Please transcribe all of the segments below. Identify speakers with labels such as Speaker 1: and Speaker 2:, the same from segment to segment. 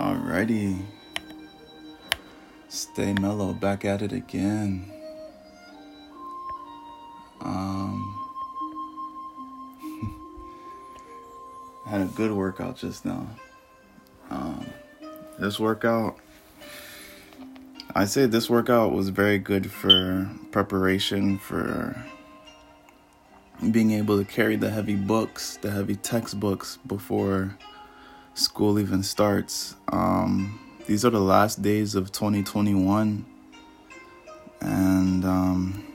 Speaker 1: Alrighty. Stay mellow, back at it again. Um, I had a good workout just now. Um, this workout, I say this workout was very good for preparation for being able to carry the heavy books, the heavy textbooks before school even starts. Um, these are the last days of 2021. And um,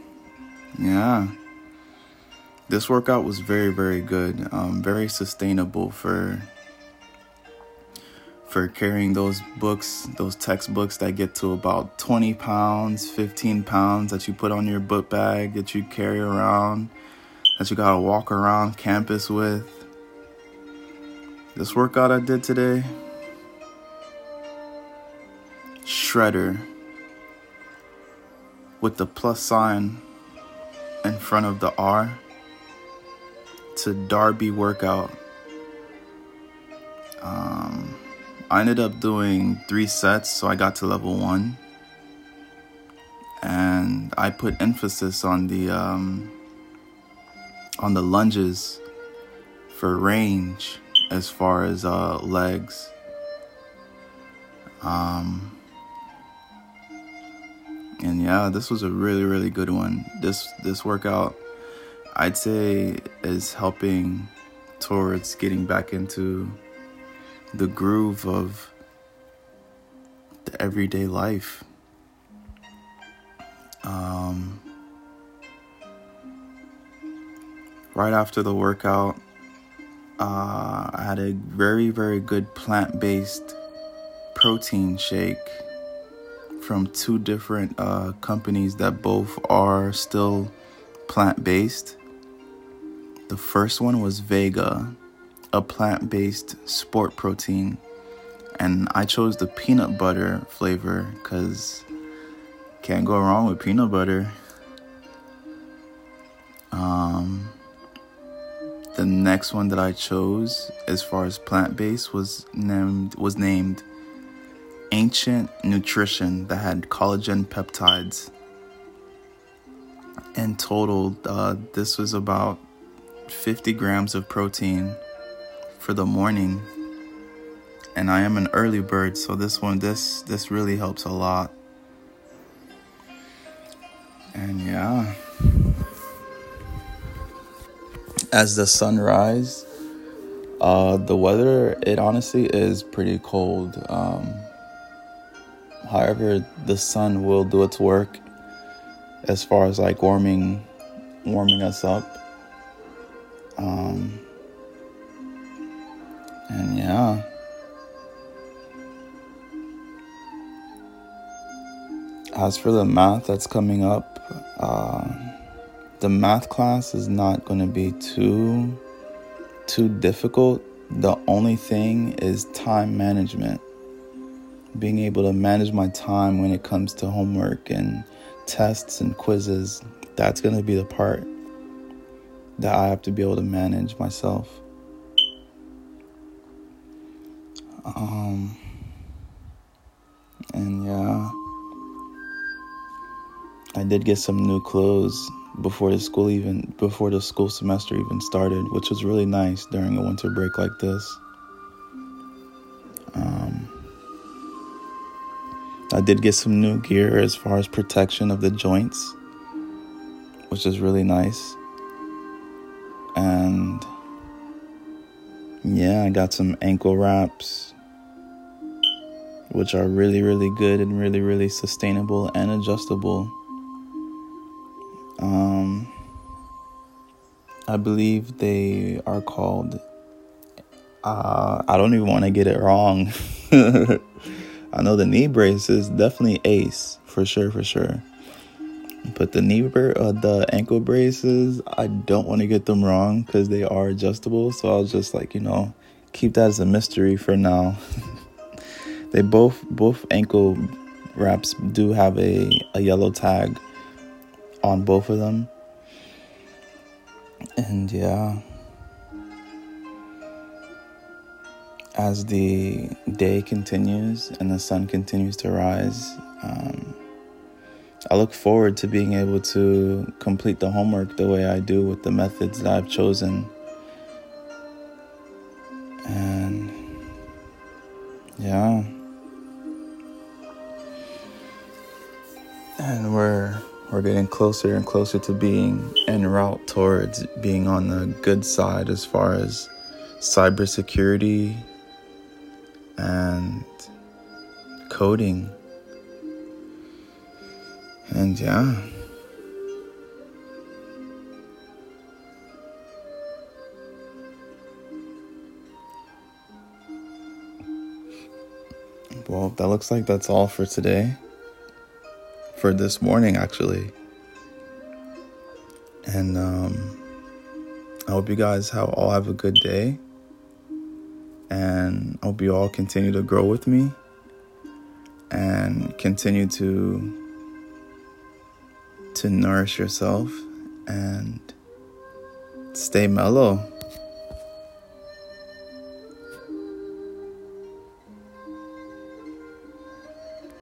Speaker 1: yeah, this workout was very, very good, um, very sustainable for for carrying those books, those textbooks that get to about 20 pounds, 15 pounds that you put on your book bag that you carry around, that you gotta walk around campus with. This workout I did today, shredder with the plus sign in front of the R to Darebee workout. Um, I ended up doing three sets, so I got to level one, and I put emphasis on the um, on the lunges for range as far as uh, legs. Um, and yeah, this was a really really good one. This this workout, I'd say, is helping towards getting back into the groove of the everyday life. Um, right after the workout, uh, I had a very, very good plant based protein shake from two different uh, companies that both are still plant based. The first one was Vega, a plant based sport protein, and I chose the peanut butter flavor because can't go wrong with peanut butter. Next one that I chose, as far as plant based, was named was named Ancient Nutrition that had collagen peptides. In total, uh, this was about 50 grams of protein for the morning. And I am an early bird, so this one, this this really helps a lot. And yeah as the sun rise uh, the weather it honestly is pretty cold. Um, however the sun will do its work as far as like warming warming us up. Um, and yeah. As for the math that's coming up uh, the math class is not going to be too too difficult. The only thing is time management. Being able to manage my time when it comes to homework and tests and quizzes, that's going to be the part that I have to be able to manage myself. Um and yeah, I did get some new clothes before the school even before the school semester even started, which was really nice during a winter break like this. Um, I did get some new gear as far as protection of the joints, which is really nice. And yeah, I got some ankle wraps, which are really, really good and really, really sustainable and adjustable. Um, I believe they are called. Uh, I don't even want to get it wrong. I know the knee brace is definitely Ace for sure, for sure. But the knee bra- uh, the ankle braces, I don't want to get them wrong because they are adjustable. So I'll just like you know keep that as a mystery for now. they both both ankle wraps do have a a yellow tag on both of them. And yeah. as the day continues and the sun continues to rise, um, I look forward to being able to complete the homework the way I do with the methods that I've chosen. And yeah. And we're we're getting closer and closer to being en route towards being on the good side as far as cybersecurity and coding. And yeah. Well, that looks like that's all for today. This morning, actually. And um, I hope you guys have, all have a good day. And I hope you all continue to grow with me and continue to to nourish yourself and stay mellow.